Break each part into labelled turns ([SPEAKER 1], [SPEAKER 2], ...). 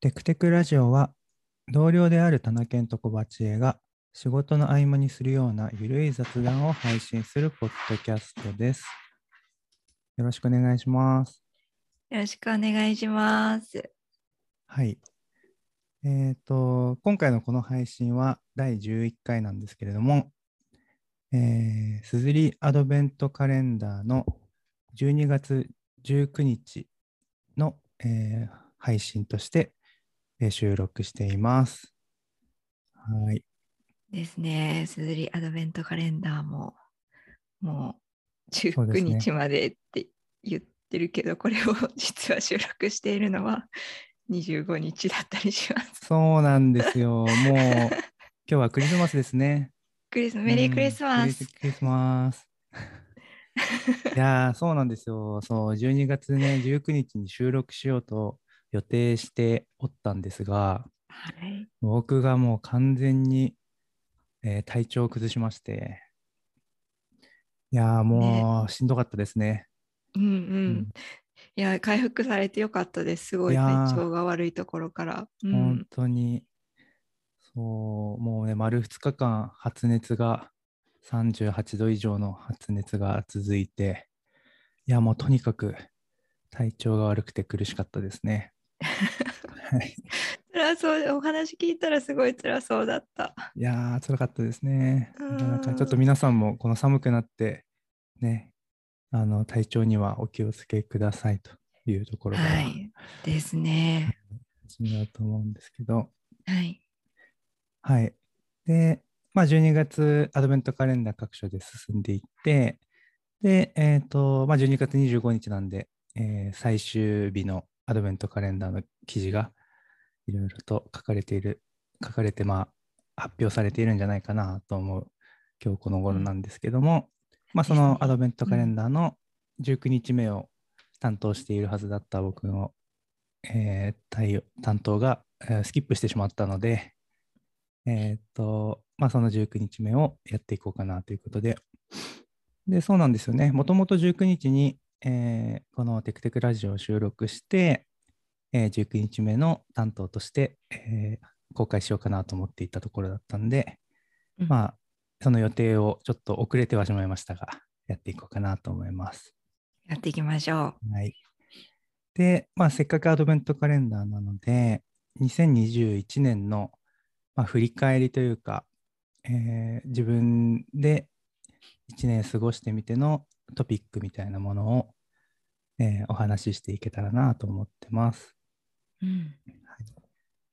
[SPEAKER 1] テクテクラジオは同僚である田中と小鉢江が仕事の合間にするようなゆるい雑談を配信するポッドキャストです。よろしくお願いします。
[SPEAKER 2] よろしくお願いします。
[SPEAKER 1] はい。えっ、と、今回のこの配信は第11回なんですけれども、えー、すずりアドベントカレンダーの12月19日の、えー配信として、えー収録しています。はい。
[SPEAKER 2] ですね。すずりアドベントカレンダーももう19
[SPEAKER 1] そうですね
[SPEAKER 2] 日までって言ってるけど、これを 実は収録しているのは25日だったりします。
[SPEAKER 1] そうなんですよ。もう、今日はクリスマスですね。
[SPEAKER 2] クリスメリークリスマス。
[SPEAKER 1] クリスマス。いやー、そうなんですよ。そう、12月ね、19日に収録しようと予定しておったんですが、
[SPEAKER 2] はい。
[SPEAKER 1] 僕がもう完全に、えー体調を崩しまして、いやー、もうしんどかったですね。
[SPEAKER 2] うんうん。
[SPEAKER 1] うん
[SPEAKER 2] いや、回復されてよかったです。すごい体調が悪いところから。う
[SPEAKER 1] 本
[SPEAKER 2] ん、
[SPEAKER 1] 当に、そう、もうね、丸2日間発熱が38度以上の発熱が続いて、いや、もうとにかく体調が悪くて苦しかったですね。はい、
[SPEAKER 2] 辛そう、お話聞いたらすごい辛そうだった。
[SPEAKER 1] いやー、辛かったですね。
[SPEAKER 2] うん
[SPEAKER 1] なかちょっと皆さんもこの寒くなって、ね、あの体調にはお気をつけくださいというところから
[SPEAKER 2] はい。ですね。
[SPEAKER 1] 始めようと思うんですけど、
[SPEAKER 2] はい。
[SPEAKER 1] はい。で、まあ、12月アドベントカレンダー各所で進んでいって、で、えっ、と、まあ、12月25日なんで、えー最終日のアドベントカレンダーの記事がいろいろと書かれている、書かれて、まあ、発表されているんじゃないかなと思う今日この頃なんですけども、まあ、そのアドベントカレンダーの19日目を担当しているはずだった僕の、えー対応担当が、えースキップしてしまったので、えーっと、まあ、その19日目をやっていこうかなということで。で、そうなんですよね。もともと19日に、えーこのテクテクラジオを収録して、えー19日目の担当として、えー公開しようかなと思っていたところだったんで、
[SPEAKER 2] うん
[SPEAKER 1] まあ、その予定をちょっと遅れてはしまいましたが、やっていこうかなと思います。
[SPEAKER 2] やっていきましょ
[SPEAKER 1] はい。で、まあ、せっかくアドベントカレンダーなので、2021年の、まあ、振り返りというか、えー自分で1年過ごしてみてのトピックみたいなものを、えーお話ししていけたらなと思ってます。
[SPEAKER 2] う。うん。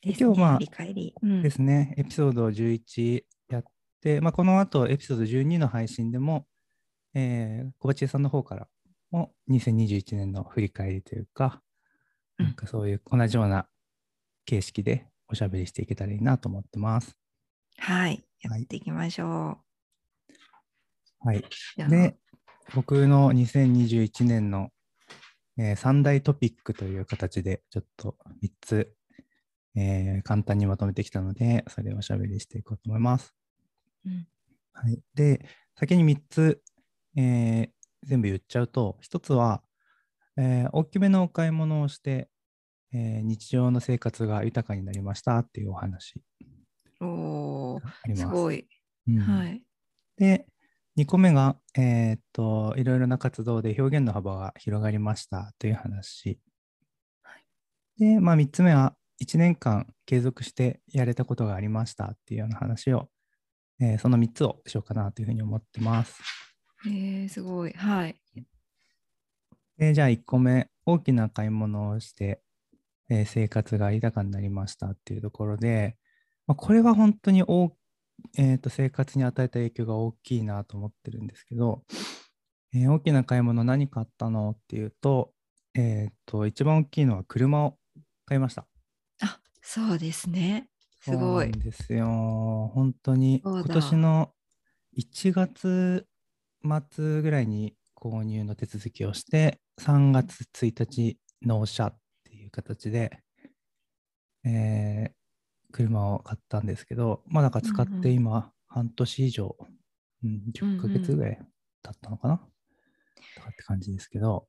[SPEAKER 1] 今日まあ。
[SPEAKER 2] うん
[SPEAKER 1] ですね、エピソード11やって、まあ、この後エピソード12の配信でも、えー小鉢江さんの方からも2021年の振り返りというか、
[SPEAKER 2] うん
[SPEAKER 1] なんかそういう同じような形式でおしゃべりしていけたらいいなと思ってます。
[SPEAKER 2] はい。や
[SPEAKER 1] はい
[SPEAKER 2] っていきましょ
[SPEAKER 1] はい。
[SPEAKER 2] う。じゃあ
[SPEAKER 1] で、僕の2021年の、えー三大トピックという形でちょっと3つ、えー簡単にまとめてきたので、それをおしゃべりしていこうと思います。
[SPEAKER 2] うん
[SPEAKER 1] はい。で、先に3つ、えー全部言っちゃうと、1つは、えー大きめのお買い物をして、えー日常の生活が豊かになりましたっていうお話
[SPEAKER 2] おー
[SPEAKER 1] があります。
[SPEAKER 2] すごい。
[SPEAKER 1] うん
[SPEAKER 2] はい。
[SPEAKER 1] で、2個目が、えーっと、いろいろな活動で表現の幅が広がりましたという話。で、まあ、3つ目は、1年間継続してやれたことがありましたっていうような話を、えーその3つをしようかなというふうに思ってます。
[SPEAKER 2] えー、すごい。はい。
[SPEAKER 1] でじゃあ1個目、大きな買い物をして、えー生活が豊かになりましたっていうところで、まあ、これは本当に大、えーと生活に与えた影響が大きいなと思ってるんですけど、えー大きな買い物何買ったのっていうと、えーと、一番大きいのは車を買いました。
[SPEAKER 2] あそうですね。すごい。
[SPEAKER 1] ですよ。本当に今年の1月末ぐらいに購入の手続きをして、3月1日納車っていう形で、えー車を買ったんですけど、まあなんか使って今半年以上、うん、10ヶ月ぐらい経ったのかな、とかって感じですけど、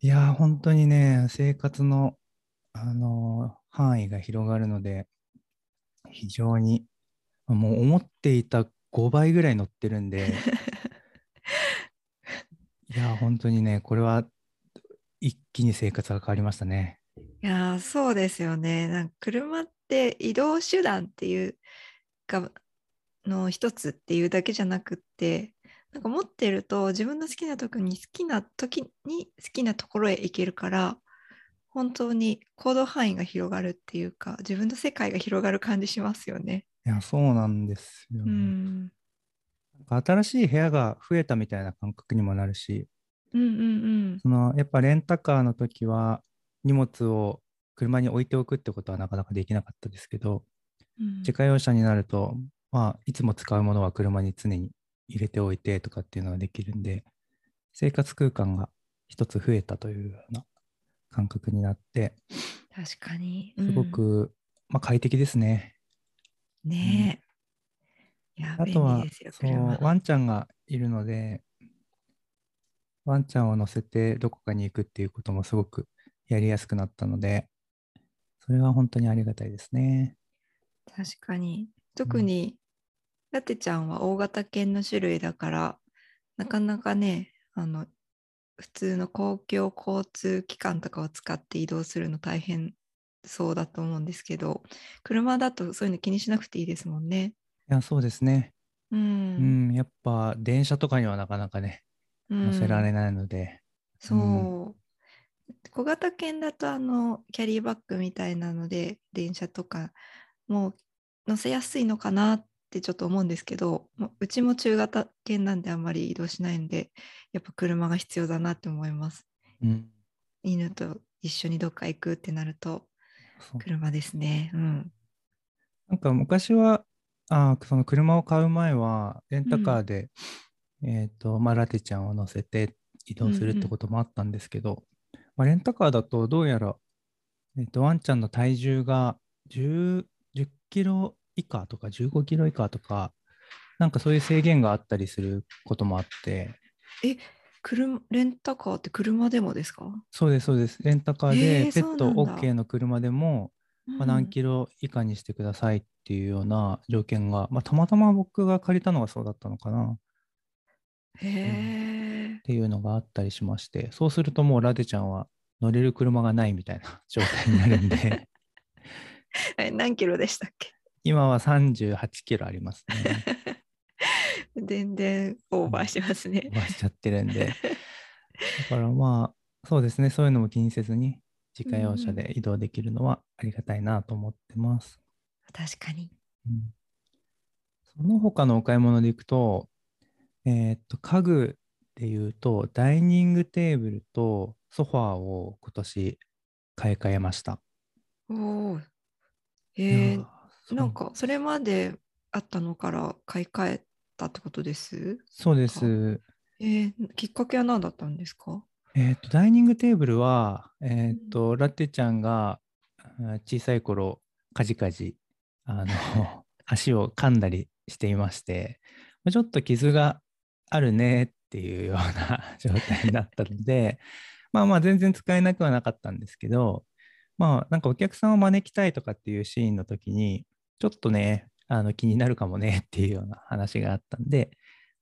[SPEAKER 1] いやー、本当にね、生活のあの範囲が広がるので、非常に、もう思っていた5倍ぐらい乗ってるんで、いや、本当にね、これは一気に生活が変わりましたね。
[SPEAKER 2] いやーそうですよね。なんか車って移動手段っていうかの一つっていうだけじゃなくってなんか持ってると自分の好きな時に好きな時に好きなところへ行けるから本当に行動範囲が広がるっていうか自分の世界が広がる感じしますよね。
[SPEAKER 1] いや、そうなんですよ
[SPEAKER 2] う
[SPEAKER 1] ね。
[SPEAKER 2] ん、
[SPEAKER 1] なんか新しい部屋が増えたみたいな感覚にもなるし、
[SPEAKER 2] うんうん
[SPEAKER 1] そのやっぱレンタカーの時は荷物を車に置いておくってことはなかなかできなかったですけど、
[SPEAKER 2] うん
[SPEAKER 1] 自家用車になると、まあ、いつも使うものは車に常に入れておいてとかっていうのができるんで、生活空間が一つ増えたというような感覚になって、
[SPEAKER 2] 確かに。
[SPEAKER 1] すごく、まあ、快適ですね。
[SPEAKER 2] うん、ねえ。いや、便
[SPEAKER 1] あとはそう
[SPEAKER 2] 車。
[SPEAKER 1] ワンちゃんがいるので、ワンちゃんを乗せてどこかに行くっていうこともすごくやりやすくなったので、それは本当にありがたいですね。
[SPEAKER 2] 確かに。特に、ラテちゃんは大型犬の種類だから、なかなかね、あの、普通の公共交通機関とかを使って移動するの大変そうだと思うんですけど、車だとそういうの気にしなくていいですもんね。
[SPEAKER 1] いや、そうですね。
[SPEAKER 2] う。
[SPEAKER 1] うんん、やっぱ電車とかにはなかなかね、乗せられないので、
[SPEAKER 2] そう。小型犬だとあのキャリーバッグみたいなので電車とかも乗せやすいのかなってちょっと思うんですけどもううちも中型犬なんであんまり移動しないんでやっぱ車が必要だなって思います。
[SPEAKER 1] うん、
[SPEAKER 2] 犬と一緒にどっか行くってなると車ですね。うん。
[SPEAKER 1] なんか昔は、あーその車を買う前は、レンタカーで、えっ、と、まあ、ラテちゃんを乗せて移動するってこともあったんですけど、まあ、レンタカーだとどうやら、えっ、と、ワンちゃんの体重が10、10キロ以下とか15キロ以下とか、なんかそういう制限があったりすることもあって、
[SPEAKER 2] 車レンタカーって車でもですか、
[SPEAKER 1] そうです、そうです。レンタカーでペット OK の車でも、まあ、何
[SPEAKER 2] ロ
[SPEAKER 1] キロ以下にしてくださいっていうような条件が、まあ、たまたま僕が借りたのがそうだったのかな。っ
[SPEAKER 2] へえ。
[SPEAKER 1] ていうのがあったりしまして、そうするともうラテちゃんは乗れる車がないみたいな 状態になるんで、
[SPEAKER 2] え何キロでしたっけ？
[SPEAKER 1] 今は38キロありますね。
[SPEAKER 2] 全然オーバーしてますね
[SPEAKER 1] 飛。ばしちゃってるんで。だからまあ、そうですね、そういうのも気にせずに、自家用車で移動できるのはありがたいなと思ってます。
[SPEAKER 2] 確かに。
[SPEAKER 1] うんその他のお買い物でいくと、えーっと、家具でいうと、ダイニングテーブルとソファーを今年買い替えました。
[SPEAKER 2] おお。
[SPEAKER 1] い
[SPEAKER 2] えーなんかそれまであったのから買い替えたってことです？
[SPEAKER 1] そうです。
[SPEAKER 2] えーきっかけは何だったんですか？
[SPEAKER 1] えーっと、ダイニングテーブルは、えーっと、ラテちゃんがあ小さい頃、かじかじ、あの、足を噛んだりしていまして、まあちょっと傷があるねっていうような 状態になったので、まあまあ全然使えなくはなかったんですけど、まあなんかお客さんを招きたいとかっていうシーンの時に、ちょっとね、あの気になるかもねっていうような話があったんで、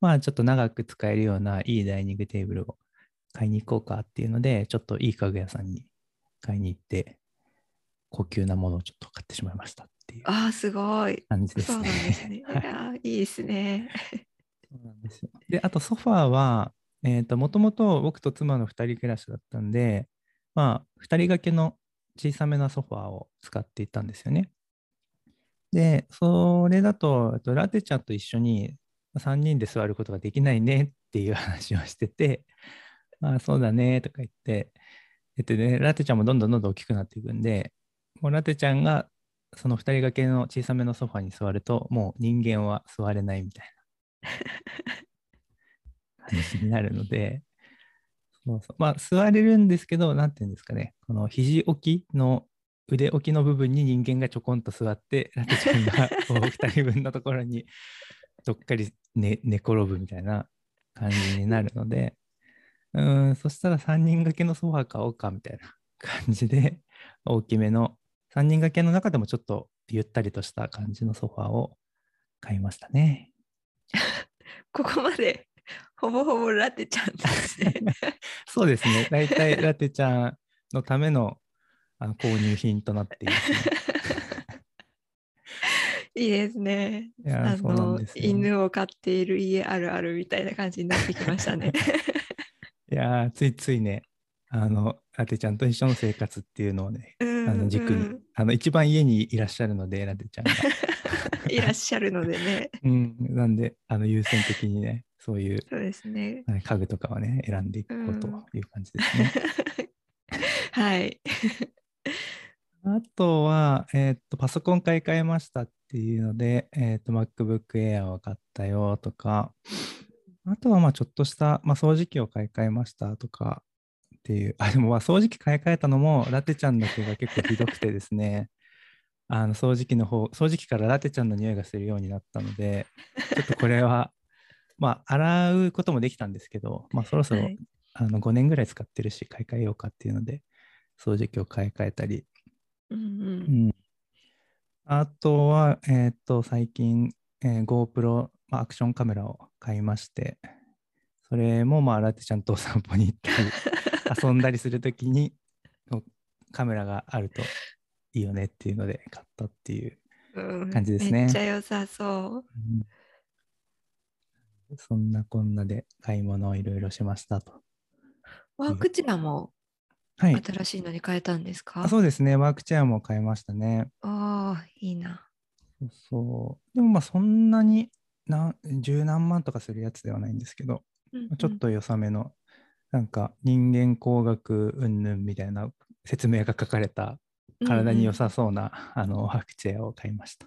[SPEAKER 1] まあちょっと長く使えるようないいダイニングテーブルを買いに行こうかっていうので、ちょっといい家具屋さんに買いに行って、高級なものをちょっと買ってしまいましたっていう
[SPEAKER 2] ああ、すごい。
[SPEAKER 1] 感じです
[SPEAKER 2] そう
[SPEAKER 1] ね。
[SPEAKER 2] なんですね。い
[SPEAKER 1] はい
[SPEAKER 2] いいですね。
[SPEAKER 1] そうなんですよ。で、あとソファーは、えっ、と、もともと僕と妻の2人暮らしだったんで、まあ、2人掛けの小さめなソファーを使っていたんですよね。で、それだと、とラテちゃんと一緒に3人で座ることができないねっていう話をしてて、あ あ、そうだねとか言って、えっとね、ラテちゃんもどんどんどんどん大きくなっていくんで、もうラテちゃんがその2人掛けの小さめのソファーに座ると、もう人間は座れないみたいな感じになるので、そうそう。まあ座れるんですけど、なんていうんですかね、この肘置きの腕置きの部分に人間がちょこんと座って、ラテちゃんがこう2人分のところにどっかり寝寝転ぶみたいな感じになるので、うん、そしたら3人掛けのソファー買おうかみたいな感じで、大きめの3人掛けの中でもちょっとゆったりとした感じのソファーを買いましたね。
[SPEAKER 2] ここまでほぼほぼラテちゃんですね。
[SPEAKER 1] そうですね。大体ラテちゃんのためのあの購入品となっています、ね。
[SPEAKER 2] いいですね。あの
[SPEAKER 1] ですよ
[SPEAKER 2] 犬を飼っている家あるあるみたいな感じになってきましたね。
[SPEAKER 1] いやーついついね、あの、ラテちゃんと一緒の生活っていうのをね、
[SPEAKER 2] うん
[SPEAKER 1] あの軸に、
[SPEAKER 2] うん
[SPEAKER 1] あの、一番家にいらっしゃるので、ラテちゃんが。
[SPEAKER 2] いらっしゃるのでね。
[SPEAKER 1] うん、なんで、あの、優先的にね、そういう
[SPEAKER 2] そうですね。
[SPEAKER 1] はい家具とかはね、選んでいこうという感じですね。
[SPEAKER 2] はい。
[SPEAKER 1] あとは、えーっと、パソコン買い替えましたっていうので、えーっと、MacBook Air を買ったよとか、あとは、まあ、ちょっとした、まあ、掃除機を買い替えましたとかっていう、あ、でも、まあ、掃除機買い替えたのも、ラテちゃんだけが結構ひどくてですね、あの、掃除機の方、掃除機からラテちゃんの匂いがするようになったので、ちょっとこれは、まあ、洗うこともできたんですけど、まあ、そろそろ、
[SPEAKER 2] はい。
[SPEAKER 1] あの5年ぐらい使ってるし、買い替えようかっていうので、掃除機を買い替えたり、
[SPEAKER 2] うんうん。
[SPEAKER 1] うん、あとは、えーっと、最近、えー GoPro、まあ、アクションカメラを買いまして、それも、まあ、ラテちゃんとお散歩に行ったり、遊んだりするときに、カメラがあるといいよねっていうので買ったっていう、
[SPEAKER 2] うん
[SPEAKER 1] 感じですね
[SPEAKER 2] めっちゃ良さそう。
[SPEAKER 1] うんそんなこんなで買い物をいろいろしましたと。
[SPEAKER 2] ワークチェアも
[SPEAKER 1] はい。
[SPEAKER 2] 新しいのに変えたんですか、
[SPEAKER 1] あそうですね、ワークチェアも買いましたね。
[SPEAKER 2] ああ、いいな。
[SPEAKER 1] そうそう。でもまあそんなにな十何万とかするやつではないんですけど、
[SPEAKER 2] うんうん
[SPEAKER 1] ちょっと良さめの、なんか人間工学云々みたいな説明が書かれた体に良さそうな、あのワークチェアを買いました。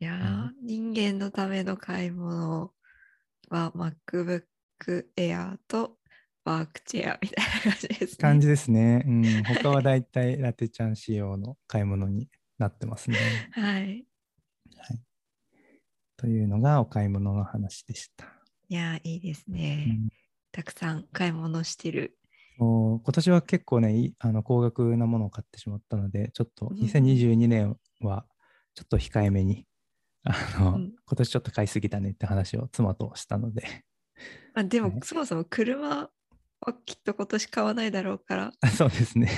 [SPEAKER 2] いやー、人間のための買い物は MacBook Air とワークチェアみたいな感じですね。
[SPEAKER 1] 感じですね。うん、他はだいたいラテちゃん仕様の買い物になってますね。
[SPEAKER 2] はい。
[SPEAKER 1] というのがお買い物の話でした。
[SPEAKER 2] いやー、いいですね。
[SPEAKER 1] うん
[SPEAKER 2] たくさん買い物してる。
[SPEAKER 1] 今年は結構ね、いあの高額なものを買ってしまったので、ちょっと
[SPEAKER 2] うん
[SPEAKER 1] 2022年はちょっと控えめに、あの
[SPEAKER 2] うん
[SPEAKER 1] 今年ちょっと買いすぎたねって話を妻としたので、
[SPEAKER 2] あでも、
[SPEAKER 1] はい
[SPEAKER 2] そもそも車はきっと今年買わないだろうから、
[SPEAKER 1] あそうですね。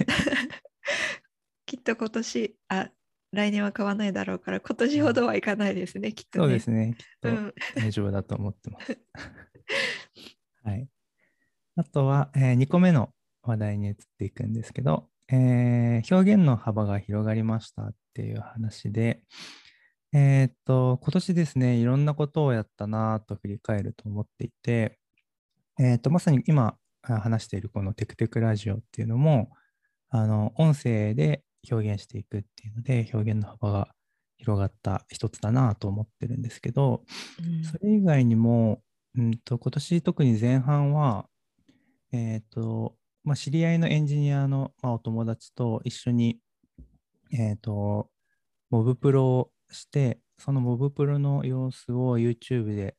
[SPEAKER 2] きっと今年、あ、来年は買わないだろうから、今年ほどはいかないですね、きっとね。
[SPEAKER 1] そうですね。きっと
[SPEAKER 2] うん。
[SPEAKER 1] 大丈夫だと思ってます。はい。あとは、え2個目の話題に移っていくんですけど、えー表現の幅が広がりましたっていう話で、えーっと、今年ですね、いろんなことをやったなと振り返ると思っていて、えーっと、まさに今あ話しているこのテクテクラジオっていうのも、あの、音声で表現していくっていうので、表現の幅が広がった一つだなと思ってるんですけど、
[SPEAKER 2] うん。
[SPEAKER 1] それ以外にも、うんと今年特に前半は、えっ、と、まあ、知り合いのエンジニアの、まあ、お友達と一緒に、えっ、と、モブプロをして、そのモブプロの様子を YouTube で、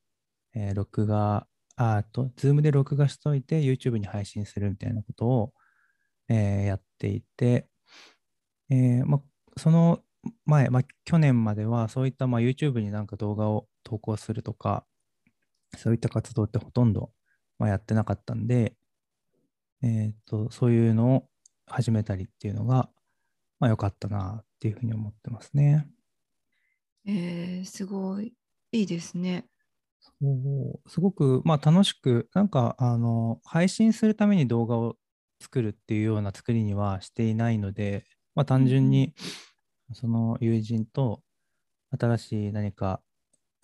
[SPEAKER 1] えー録画、あと、Zoom で録画しといて YouTube に配信するみたいなことを、えーやっていて、えーまあ、その前、まあ、去年まではそういったまあ YouTube になんか動画を投稿するとか、そういった活動ってほとんどまあやってなかったんで、えーっと、そういうのを始めたりっていうのが、まあ良かったなっていうふうに思ってますね。
[SPEAKER 2] えー、すごいいいですね。
[SPEAKER 1] そうすごく、まあ、楽しく、なんかあの配信するために動画を作るっていうような作りにはしていないので、まあ、単純にその友人と新しい何か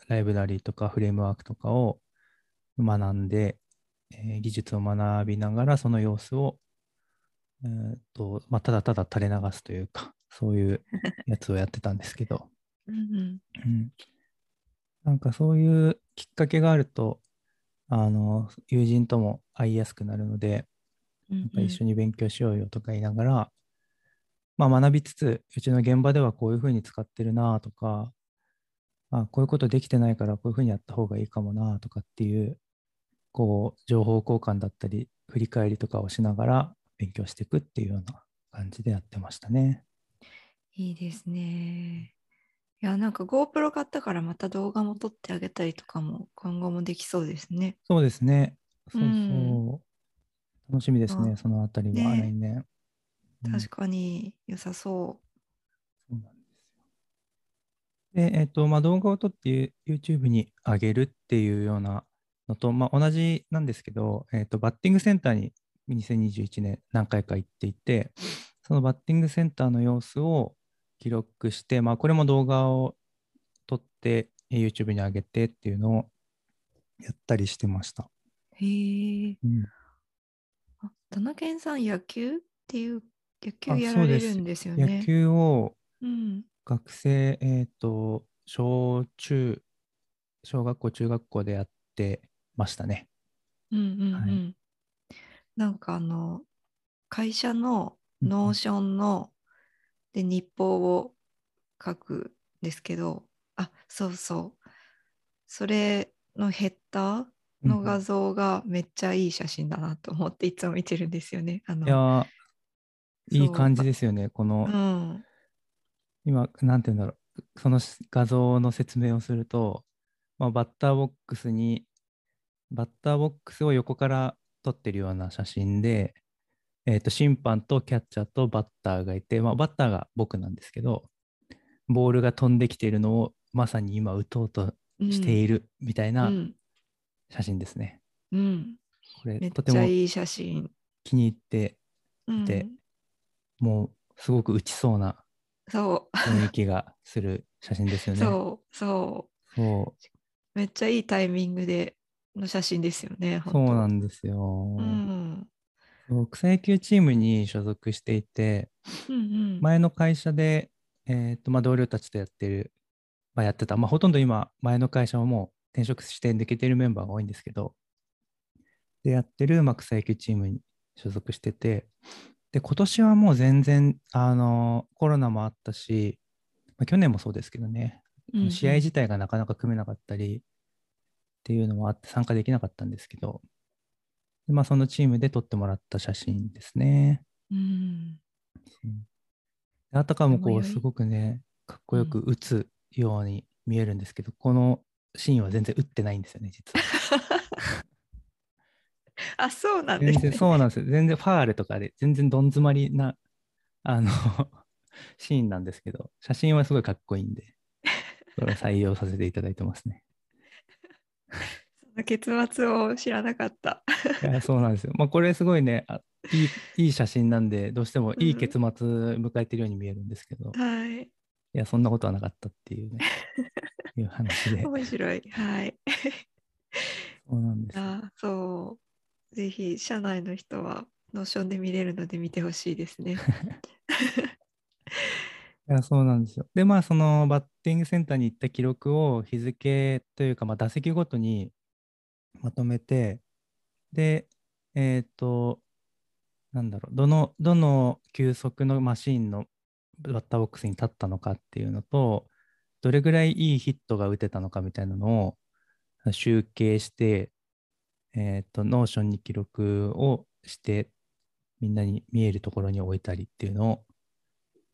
[SPEAKER 1] ライブラリーとかフレームワークとかを学んで、えー技術を学びながらその様子を、えーっとまあ、ただただ垂れ流すというか、そういうやつをやってたんですけど、うんなんかそういうきっかけがあると、あの、友人とも会いやすくなるので、
[SPEAKER 2] うん
[SPEAKER 1] なん。か一緒に勉強しようよとか言いながら、まあ学びつつ、うちの現場ではこういうふうに使ってるなとか、あこういうことできてないからこういうふうにやった方がいいかもなとかっていう、こう、情報交換だったり、振り返りとかをしながら勉強していくっていうような感じでやってましたね。
[SPEAKER 2] いいですね。いや、なんか GoPro 買ったからまた動画も撮ってあげたりとかも今後もできそうですね。
[SPEAKER 1] そうですね。そうそう。
[SPEAKER 2] うん
[SPEAKER 1] 楽しみですね、
[SPEAKER 2] あ
[SPEAKER 1] そのあたりは
[SPEAKER 2] ね
[SPEAKER 1] 来年。うん
[SPEAKER 2] 確かに良さそ
[SPEAKER 1] そうなんですよ。で、えっと、まあ、動画を撮って YouTube に上げるっていうようなのと、まあ、同じなんですけど、えっと、バッティングセンターに2021年何回か行っていて、そのバッティングセンターの様子を記録して、まあ、これも動画を撮ってえ YouTube に上げてっていうのをやったりしてました。
[SPEAKER 2] う。へえ。
[SPEAKER 1] うん
[SPEAKER 2] あ、田中健さん、野球っていう、野球
[SPEAKER 1] あ
[SPEAKER 2] やられるんですよね。
[SPEAKER 1] 野球を
[SPEAKER 2] うん。
[SPEAKER 1] 学生、えっ、と、小中、小学校、中学校でやってましたね。
[SPEAKER 2] うんうんうん。
[SPEAKER 1] はい
[SPEAKER 2] なんかあの、会社の Notionの、で、日報を書くんですけど、あ、そうそう。それのヘッダーの画像がめっちゃいい写真だなと思っていつも見てるんですよね。あの
[SPEAKER 1] いやー、いい感じですよね。こ
[SPEAKER 2] う
[SPEAKER 1] の、
[SPEAKER 2] ん。
[SPEAKER 1] 今、なんて言うんだろう。その画像の説明をすると、まあ、バッターボックスに、バッターボックスを横から撮ってるような写真で、えっ、と、審判とキャッチャーとバッターがいて、まあ、バッターが僕なんですけど、ボールが飛んできているのをまさに今打とうとしているみたいな
[SPEAKER 2] うん。
[SPEAKER 1] 写真ですね。
[SPEAKER 2] うん。
[SPEAKER 1] これ、
[SPEAKER 2] めっ
[SPEAKER 1] とても
[SPEAKER 2] ちゃいい写真。
[SPEAKER 1] 気に入って、
[SPEAKER 2] うん、
[SPEAKER 1] でもうすごく打ちそうな
[SPEAKER 2] そ
[SPEAKER 1] 雰囲気がする写真ですよ
[SPEAKER 2] う、
[SPEAKER 1] ね。
[SPEAKER 2] そう、そう。
[SPEAKER 1] そう
[SPEAKER 2] めっちゃいいタイミングでの写真ですよね。
[SPEAKER 1] そうな
[SPEAKER 2] 本
[SPEAKER 1] んですよ。
[SPEAKER 2] 当うん。
[SPEAKER 1] そう草野球チームに所属していて、
[SPEAKER 2] うんうん。
[SPEAKER 1] 前の会社で、えーとまあ、同僚たちとやってる、まあ、やってた、まあ、ほとんど今、前の会社はもう転職して抜けてるメンバーが多いんですけど、で、やってる、まあ、草野球チームに所属してて、で、今年はもう全然、あのコロナもあったし、まあ、去年もそうですけどね、
[SPEAKER 2] うんうん
[SPEAKER 1] 試合自体がなかなか組めなかったりっていうのもあって参加できなかったんですけど、でまあ、そのチームで撮ってもらった写真ですね。
[SPEAKER 2] うん。
[SPEAKER 1] であたかもこうすごくね、かっこよく打つように見えるんですけど、このシーンは全然打ってないんですよね、実は。
[SPEAKER 2] あ、そうなんですね。
[SPEAKER 1] 全然そうなんですよ。全然ファールとかで全然どん詰まりな、あの、シーンなんですけど、写真はすごいかっこいいんで、それを採用させていただいてますね。
[SPEAKER 2] その結末を知らなかった。
[SPEAKER 1] いやそうなんですよ。まあ、これすごいねあいい、いい写真なんで、どうしてもいい結末迎えてるように見えるんですけど、い
[SPEAKER 2] はい。
[SPEAKER 1] や、そんなことはなかったっていうね、いう話で。
[SPEAKER 2] 面白い。はい。
[SPEAKER 1] そうなんですよ。
[SPEAKER 2] あ、そう。ぜひ、社内の人は、 Notionで見れるので見てほしいですね。
[SPEAKER 1] いや、そうなんですよ。で、まあ、そのバッティングセンターに行った記録を日付というか、まあ、打席ごとにまとめて、で、えっと、なんだろう、どの、どの球速のマシーンのバッターボックスに立ったのかっていうのと、どれぐらいいいヒットが打てたのかみたいなのを集計して、えっと、 Notionに記録をして、みんなに見えるところに置いたりっていうのを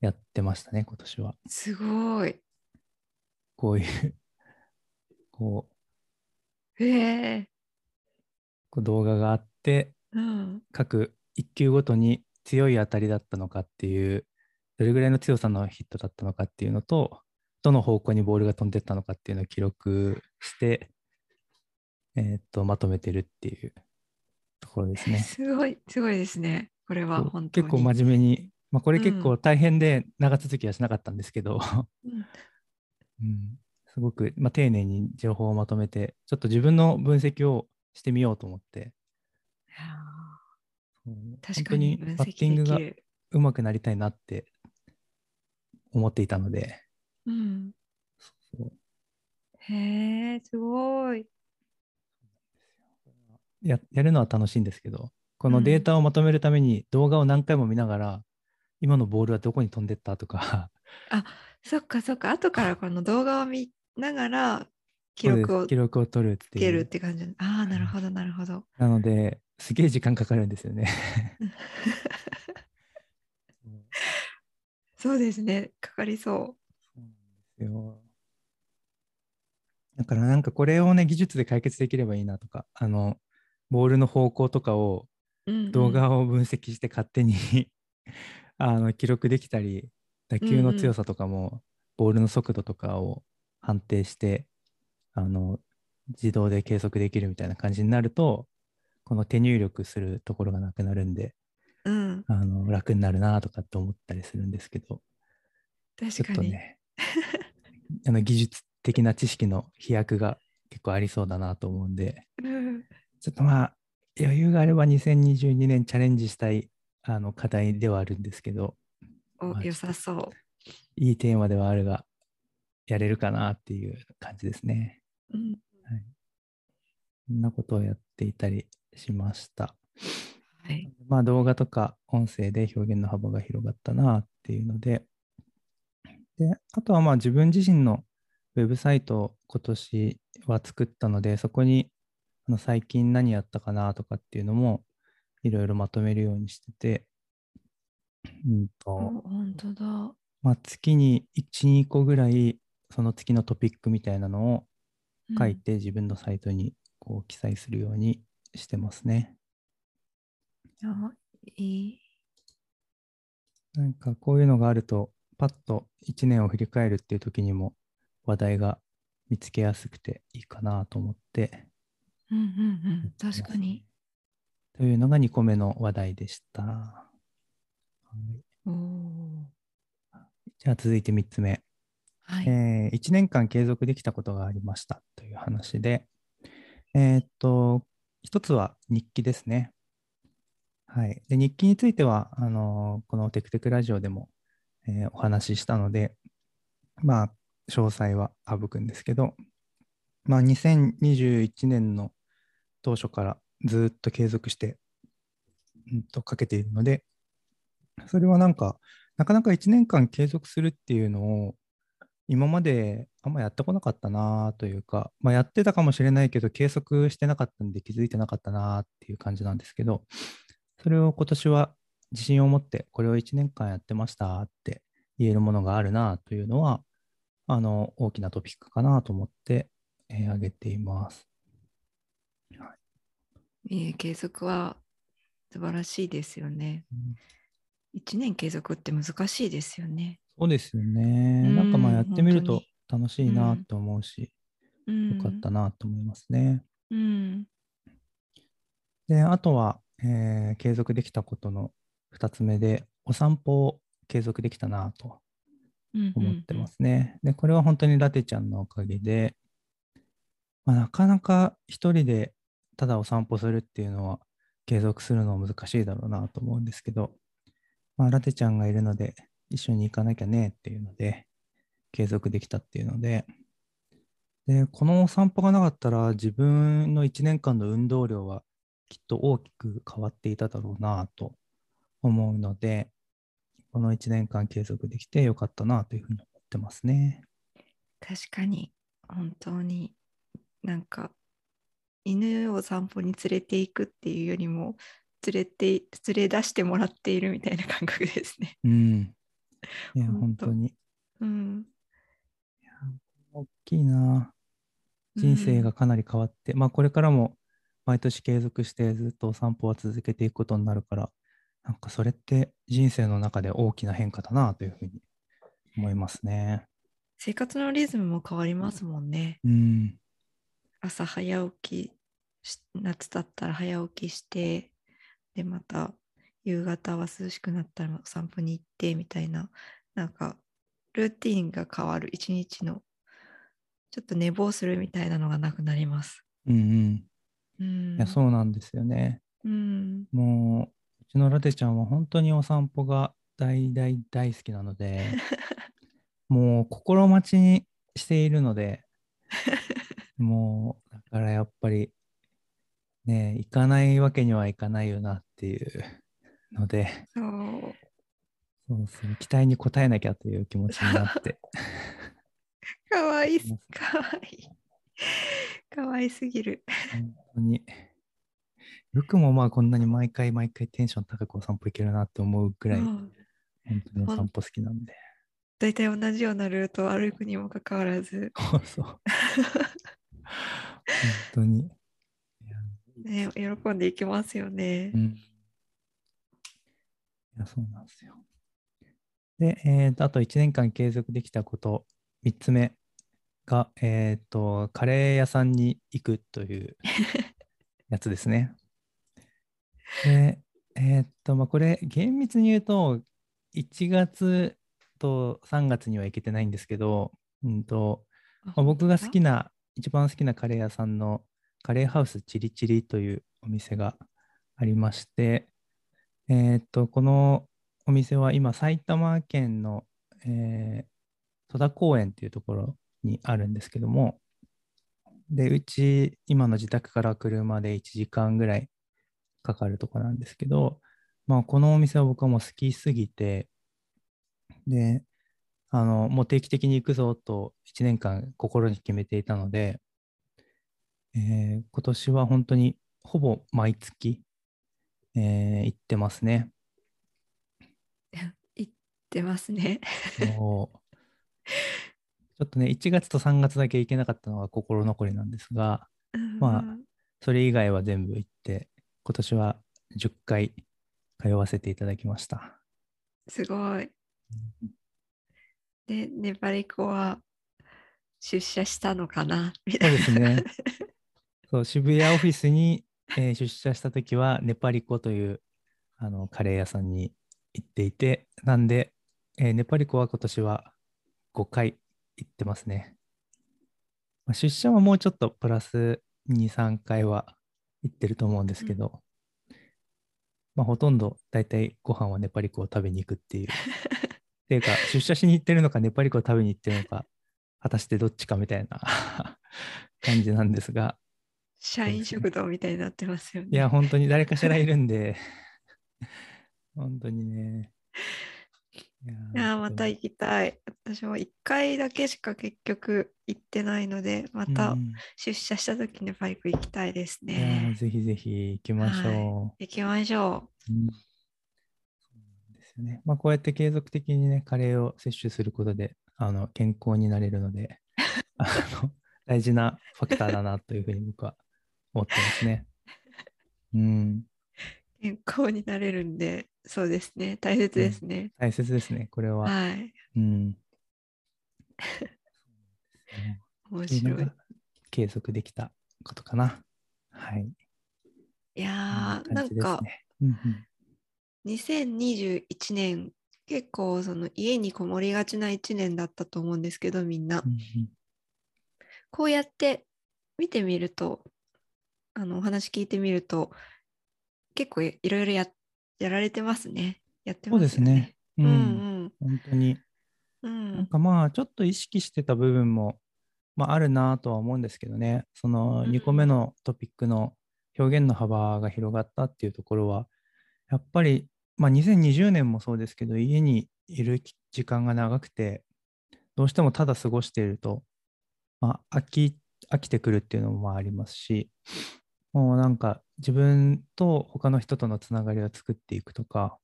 [SPEAKER 1] やってましたね、今年は。
[SPEAKER 2] すごい。
[SPEAKER 1] こういう、こう、
[SPEAKER 2] へえ。
[SPEAKER 1] こう動画があって、
[SPEAKER 2] うん。
[SPEAKER 1] 各1球ごとに強い当たりだったのかっていう、どれぐらいの強さのヒットだったのかっていうのと、どの方向にボールが飛んでったのかっていうのを記録して、えーっと、まとめてるっていうところですね。
[SPEAKER 2] すごい、すごいですね。これは本当に。
[SPEAKER 1] 結構真面目に、まあ、これ結
[SPEAKER 2] うん。
[SPEAKER 1] 構大変で長続きはしなかったんですけど、
[SPEAKER 2] うん。
[SPEAKER 1] うん、すごく、まあ、丁寧に情報をまとめて、ちょっと自分の分析をしてみようと思って、
[SPEAKER 2] 確かに
[SPEAKER 1] バッティングが
[SPEAKER 2] 析できる。
[SPEAKER 1] 上手くなりたいなって思っていたので、
[SPEAKER 2] うん。
[SPEAKER 1] そう。
[SPEAKER 2] へえ、すごい。
[SPEAKER 1] ややるのは楽しいんですけど、この
[SPEAKER 2] うん。
[SPEAKER 1] データをまとめるために動画を何回も見ながら、今のボールはどこに飛んでった？とか、
[SPEAKER 2] あ、そっかそっか。後からこの動画を見ながら記録を
[SPEAKER 1] 記録を取るっていう。
[SPEAKER 2] て感じ。ああ、なるほど、なるほど。
[SPEAKER 1] なので、すげえ時間かかるんですよね。そう
[SPEAKER 2] そうですね。かかりそ
[SPEAKER 1] そうなんですよ。だからなんかこれをね、技術で解決できればいいなとか、あの、ボールの方向とかを
[SPEAKER 2] う。うんうん
[SPEAKER 1] 動画を分析して勝手にあの記録できたり、打球の強さとかも、ボールの速度とかを判定して、あの、自動で計測できるみたいな感じになると、この手入力するところがなくなるんで、
[SPEAKER 2] うん、
[SPEAKER 1] あの楽になるなとかって思ったりするんですけど、ちょ
[SPEAKER 2] 確かに。
[SPEAKER 1] っとね、あの技術的な知識の飛躍が結構ありそうだなと思うんで、
[SPEAKER 2] うん。
[SPEAKER 1] ちょっとまあ、余裕があれば2022年チャレンジしたいあの課題ではあるんですけど、
[SPEAKER 2] お
[SPEAKER 1] まあ
[SPEAKER 2] 良さそう。
[SPEAKER 1] いいテーマではあるが、やれるかなっていう感じですね。
[SPEAKER 2] うん
[SPEAKER 1] そんなことをやっていたりしました。
[SPEAKER 2] はい。
[SPEAKER 1] まあ動画とか音声で表現の幅が広がったなっていうので、で、あとはまあ自分自身のウェブサイトを今年は作ったので、そこにあの最近何やったかなとかっていうのもいろいろまとめるようにしてて、うん
[SPEAKER 2] お
[SPEAKER 1] と、
[SPEAKER 2] 本当だ。
[SPEAKER 1] まあ月に1、2個ぐらいその月のトピックみたいなのを
[SPEAKER 2] うん
[SPEAKER 1] 書いて自分のサイトにこう記載するようにしてますね。
[SPEAKER 2] あいい。
[SPEAKER 1] なんかこういうのがあると、パッと1年を振り返るっていう時にも話題が見つけやすくていいかなと思って。
[SPEAKER 2] うんうんうん。確かに。。
[SPEAKER 1] というのが2個目の話題でした。じゃあ続いて3つ目。
[SPEAKER 2] はい。
[SPEAKER 1] え1年間継続できたことがありましたという話で、えーっと、一つは日記ですね。はい。で、日記については、あのーこのテクテクラジオでも、えーお話ししたので、まあ、詳細は省くんですけど、まあ、2021年の当初からずっと継続して、うんとかけているので、それはなんか、なかなか1年間継続するっていうのを、今まであんまやってこなかったなというか、まあ、やってたかもしれないけど、計測してなかったんで気づいてなかったなっていう感じなんですけど、それを今年は自信を持って、これを1年間やってましたって言えるものがあるなというのは、あの、大きなトピックかなと思って、えー挙げています。
[SPEAKER 2] いい継続は素晴らしいですよね。1年継続って難しいですよね。
[SPEAKER 1] そうですよね。
[SPEAKER 2] うん
[SPEAKER 1] なんかまあやってみると
[SPEAKER 2] 本
[SPEAKER 1] 楽しいなと思うし、
[SPEAKER 2] うん、
[SPEAKER 1] よかったなと思いますね。
[SPEAKER 2] うん。
[SPEAKER 1] で、あとは、えー継続できたことの2つ目で、お散歩を継続できたなと
[SPEAKER 2] うん
[SPEAKER 1] 思ってますね。で、これは本当にラテちゃんのおかげで、まあ、なかなか一人でただお散歩するっていうのは継続するのは難しいだろうなと思うんですけど、まあ、ラテちゃんがいるので一緒に行かなきゃねっていうので継続できたっていうので、で、このお散歩がなかったら自分の1年間の運動量はきっと大きく変わっていただろうなと思うので、この1年間継続できてよかったなというふうに思ってますね。
[SPEAKER 2] 確かに、本当になんか犬を散歩に連れていくっていうよりも、連れて、連れ出してもらっているみたいな感覚ですね。
[SPEAKER 1] うん。いや、本当に。
[SPEAKER 2] うん。
[SPEAKER 1] 大きいな。人生がかなり変わって、まあこれからも毎年継続してずっとお散歩は続けていくことになるから、なんかそれって人生の中で大きな変化だなというふうに思いますね。
[SPEAKER 2] 生活のリズムも変わりますもんね。
[SPEAKER 1] うん。
[SPEAKER 2] 朝早起きし、夏だったら早起きして、で、また夕方は涼しくなったらお散歩に行ってみたいな、なんかルーティンが変わる一日の、ちょっと寝坊するみたいなのがなくなります。
[SPEAKER 1] うんうん。
[SPEAKER 2] うん。
[SPEAKER 1] いや、そうなんですよね。
[SPEAKER 2] うん。
[SPEAKER 1] もう、うちのラテちゃんは本当にお散歩が大大大好きなので、もう心待ちにしているので、もう、だからやっぱり、ね、行かないわけにはいかないよなっていうので、
[SPEAKER 2] そう。
[SPEAKER 1] そうそう、期待に応えなきゃという気持ちになって、
[SPEAKER 2] かわいいかわいい。かわいすぎる。
[SPEAKER 1] 本当に。よくもまあこんなに毎回毎回テンション高くお散歩行けるなって思うくらい、
[SPEAKER 2] うん
[SPEAKER 1] 本当にお散歩好きなんで。
[SPEAKER 2] 大体同じようなルートを歩くにもかかわらず、
[SPEAKER 1] そうそう。本当に。
[SPEAKER 2] ね、喜んでいきますよね
[SPEAKER 1] う。ん。いや、そうなんですよ。で、えーと、あと1年間継続できたこと、3つ目が、えっ、と、カレー屋さんに行くという やつですね。で、えっ、と、まあ、これ、厳密に言うと、1月と3月には行けてないんですけど、うんと、まあ、僕が好き
[SPEAKER 2] な。
[SPEAKER 1] 一番好きなカレー屋さんのカレーハウスチリチリというお店がありまして、えーっと、このお店は今、埼玉県の、えー戸田公園っていうところにあるんですけども、で、うち、今の自宅から車で1時間ぐらいかかるとこなんですけど、まあ、このお店は僕はもう好きすぎて、で、あの、もう定期的に行くぞと1年間心に決めていたので、えー今年は本当にほぼ毎月、えー行ってますね。
[SPEAKER 2] 言ってますね。
[SPEAKER 1] そうちょっとね、1月と3月だけ行けなかったのが心残りなんですが、まあ
[SPEAKER 2] うん
[SPEAKER 1] それ以外は全部行って、今年は10回通わせていただきました。
[SPEAKER 2] すごい。で、ネパリコは出社したのかなみた
[SPEAKER 1] そう
[SPEAKER 2] いな。
[SPEAKER 1] ですね。そう、渋谷オフィスに、えー出社した時は、ネパリコというあのカレー屋さんに行っていて、なんで、えーネパリコは今年は5回行ってますね。まあ、出社はもうちょっとプラス2、3回は行ってると思うんですけど、まあ、ほとんど大体ご飯はネパリコを食べに行くっていう。っていうか、出社しに行ってるのか、ネパリコを食べに行ってるのか、果たしてどっちかみたいな 感じなんですが、
[SPEAKER 2] 社員食堂みたいになってますよね。
[SPEAKER 1] いや、本当に誰かしらいるんで、本当にね。いや
[SPEAKER 2] また行きたい。私も1回だけしか結局行ってないので、また
[SPEAKER 1] うん
[SPEAKER 2] 出社した時にバイク行きたいです
[SPEAKER 1] いやー
[SPEAKER 2] ね。
[SPEAKER 1] ぜひぜひ行きましょ
[SPEAKER 2] 行きましょ
[SPEAKER 1] う。うんですよね。まあ、こうやって継続的にね、カレーを摂取することで、あの健康になれるので、あの大事なファクターだなというふうに僕は思ってますね。うん、
[SPEAKER 2] う。健康になれるんで、そうですね。大切ですね。
[SPEAKER 1] 大切ですね、これは。
[SPEAKER 2] はい。
[SPEAKER 1] うん。
[SPEAKER 2] 面白い。
[SPEAKER 1] が継続できたことかな。はい。
[SPEAKER 2] いやー、
[SPEAKER 1] こん
[SPEAKER 2] なんか。
[SPEAKER 1] うんうん
[SPEAKER 2] 2021年、結構その家にこもりがちな1年だったと思うんですけど、みんな。
[SPEAKER 1] うんうん
[SPEAKER 2] こうやって見てみると、あのお話聞いてみると、結構いろいろややられてますね。やって
[SPEAKER 1] そう
[SPEAKER 2] ま
[SPEAKER 1] ですすね。う。
[SPEAKER 2] よね。うんん
[SPEAKER 1] 本当に。
[SPEAKER 2] うん。う
[SPEAKER 1] なん
[SPEAKER 2] ん
[SPEAKER 1] かまあ、ちょっと意識してた部分も、まあ、あるなとは思うんですけどね。その
[SPEAKER 2] うん
[SPEAKER 1] 2個目のトピックの表現の幅が広がったっていうところは、やっぱり、まあ、2020年もそうですけど、家にいる時間が長くて、どうしてもただ過ごしていると、まあ、飽き、飽きてくるっていうのもありますし、もうなんか自分と他の人とのつながりを作っていくとか、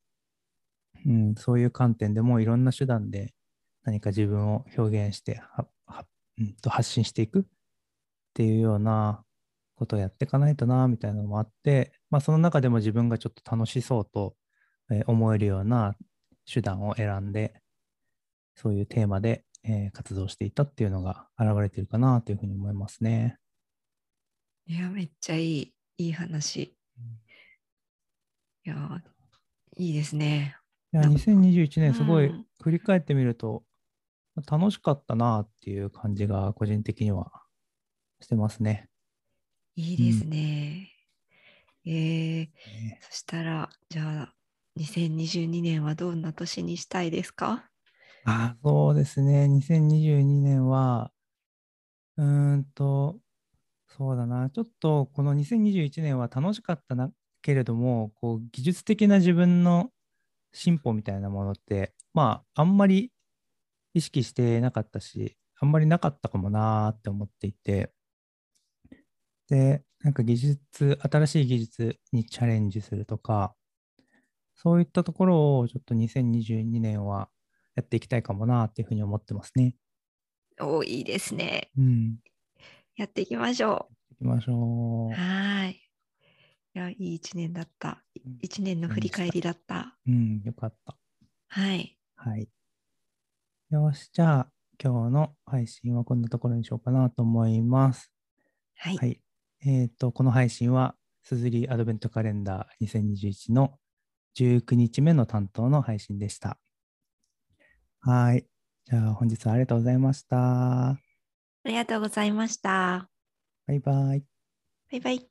[SPEAKER 1] うん、そういう観点でもいろんな手段で何か自分を表現してはは、うん、と発信していくっていうようなことをやっていかないとなみたいなのもあって、まあ、その中でも自分がちょっと楽しそうとえー思えるような手段を選んでそういうテーマで、えー活動していたっていうのが現れてるかなというふうに思いますね。
[SPEAKER 2] いや、めっちゃいい、いい話。いや、いいですね。
[SPEAKER 1] いや
[SPEAKER 2] なんか
[SPEAKER 1] 2021年すごい
[SPEAKER 2] うん
[SPEAKER 1] 振り返ってみると楽しかったなっていう感じが個人的にはしてますね。
[SPEAKER 2] いいですね。えー、
[SPEAKER 1] ね
[SPEAKER 2] そしたら、じゃあ、2022年はどんな年にしたいですか？
[SPEAKER 1] あそうですね。2022年は、うんと、そうだな。ちょっとこの2021年は楽しかったなけれども、こう技術的な自分の進歩みたいなものって、まあ、あんまり意識してなかったし、あんまりなかったかもなーって思っていて、で、なんか技術、新しい技術にチャレンジするとか、そういったところをちょっと2022年はやっていきたいかもなっていうふうに思ってますね。
[SPEAKER 2] おいいですね。
[SPEAKER 1] うん。
[SPEAKER 2] やっていきましょ
[SPEAKER 1] いきましょ
[SPEAKER 2] う。はい。いや、いい一年だった。
[SPEAKER 1] うん
[SPEAKER 2] 一年の振り返りだった。
[SPEAKER 1] う。うん、よかった。
[SPEAKER 2] はい。
[SPEAKER 1] はい。よし、じゃあ今日の配信はこんなところにしようかなと思います。
[SPEAKER 2] はい。
[SPEAKER 1] はい。えっ、と、この配信は、すずりアドベントカレンダー2021の19日目の担当の配信でした。はい。じゃあ、本日はありがとうございました。
[SPEAKER 2] ありがとうございました。
[SPEAKER 1] バイバイ。
[SPEAKER 2] バイバイ。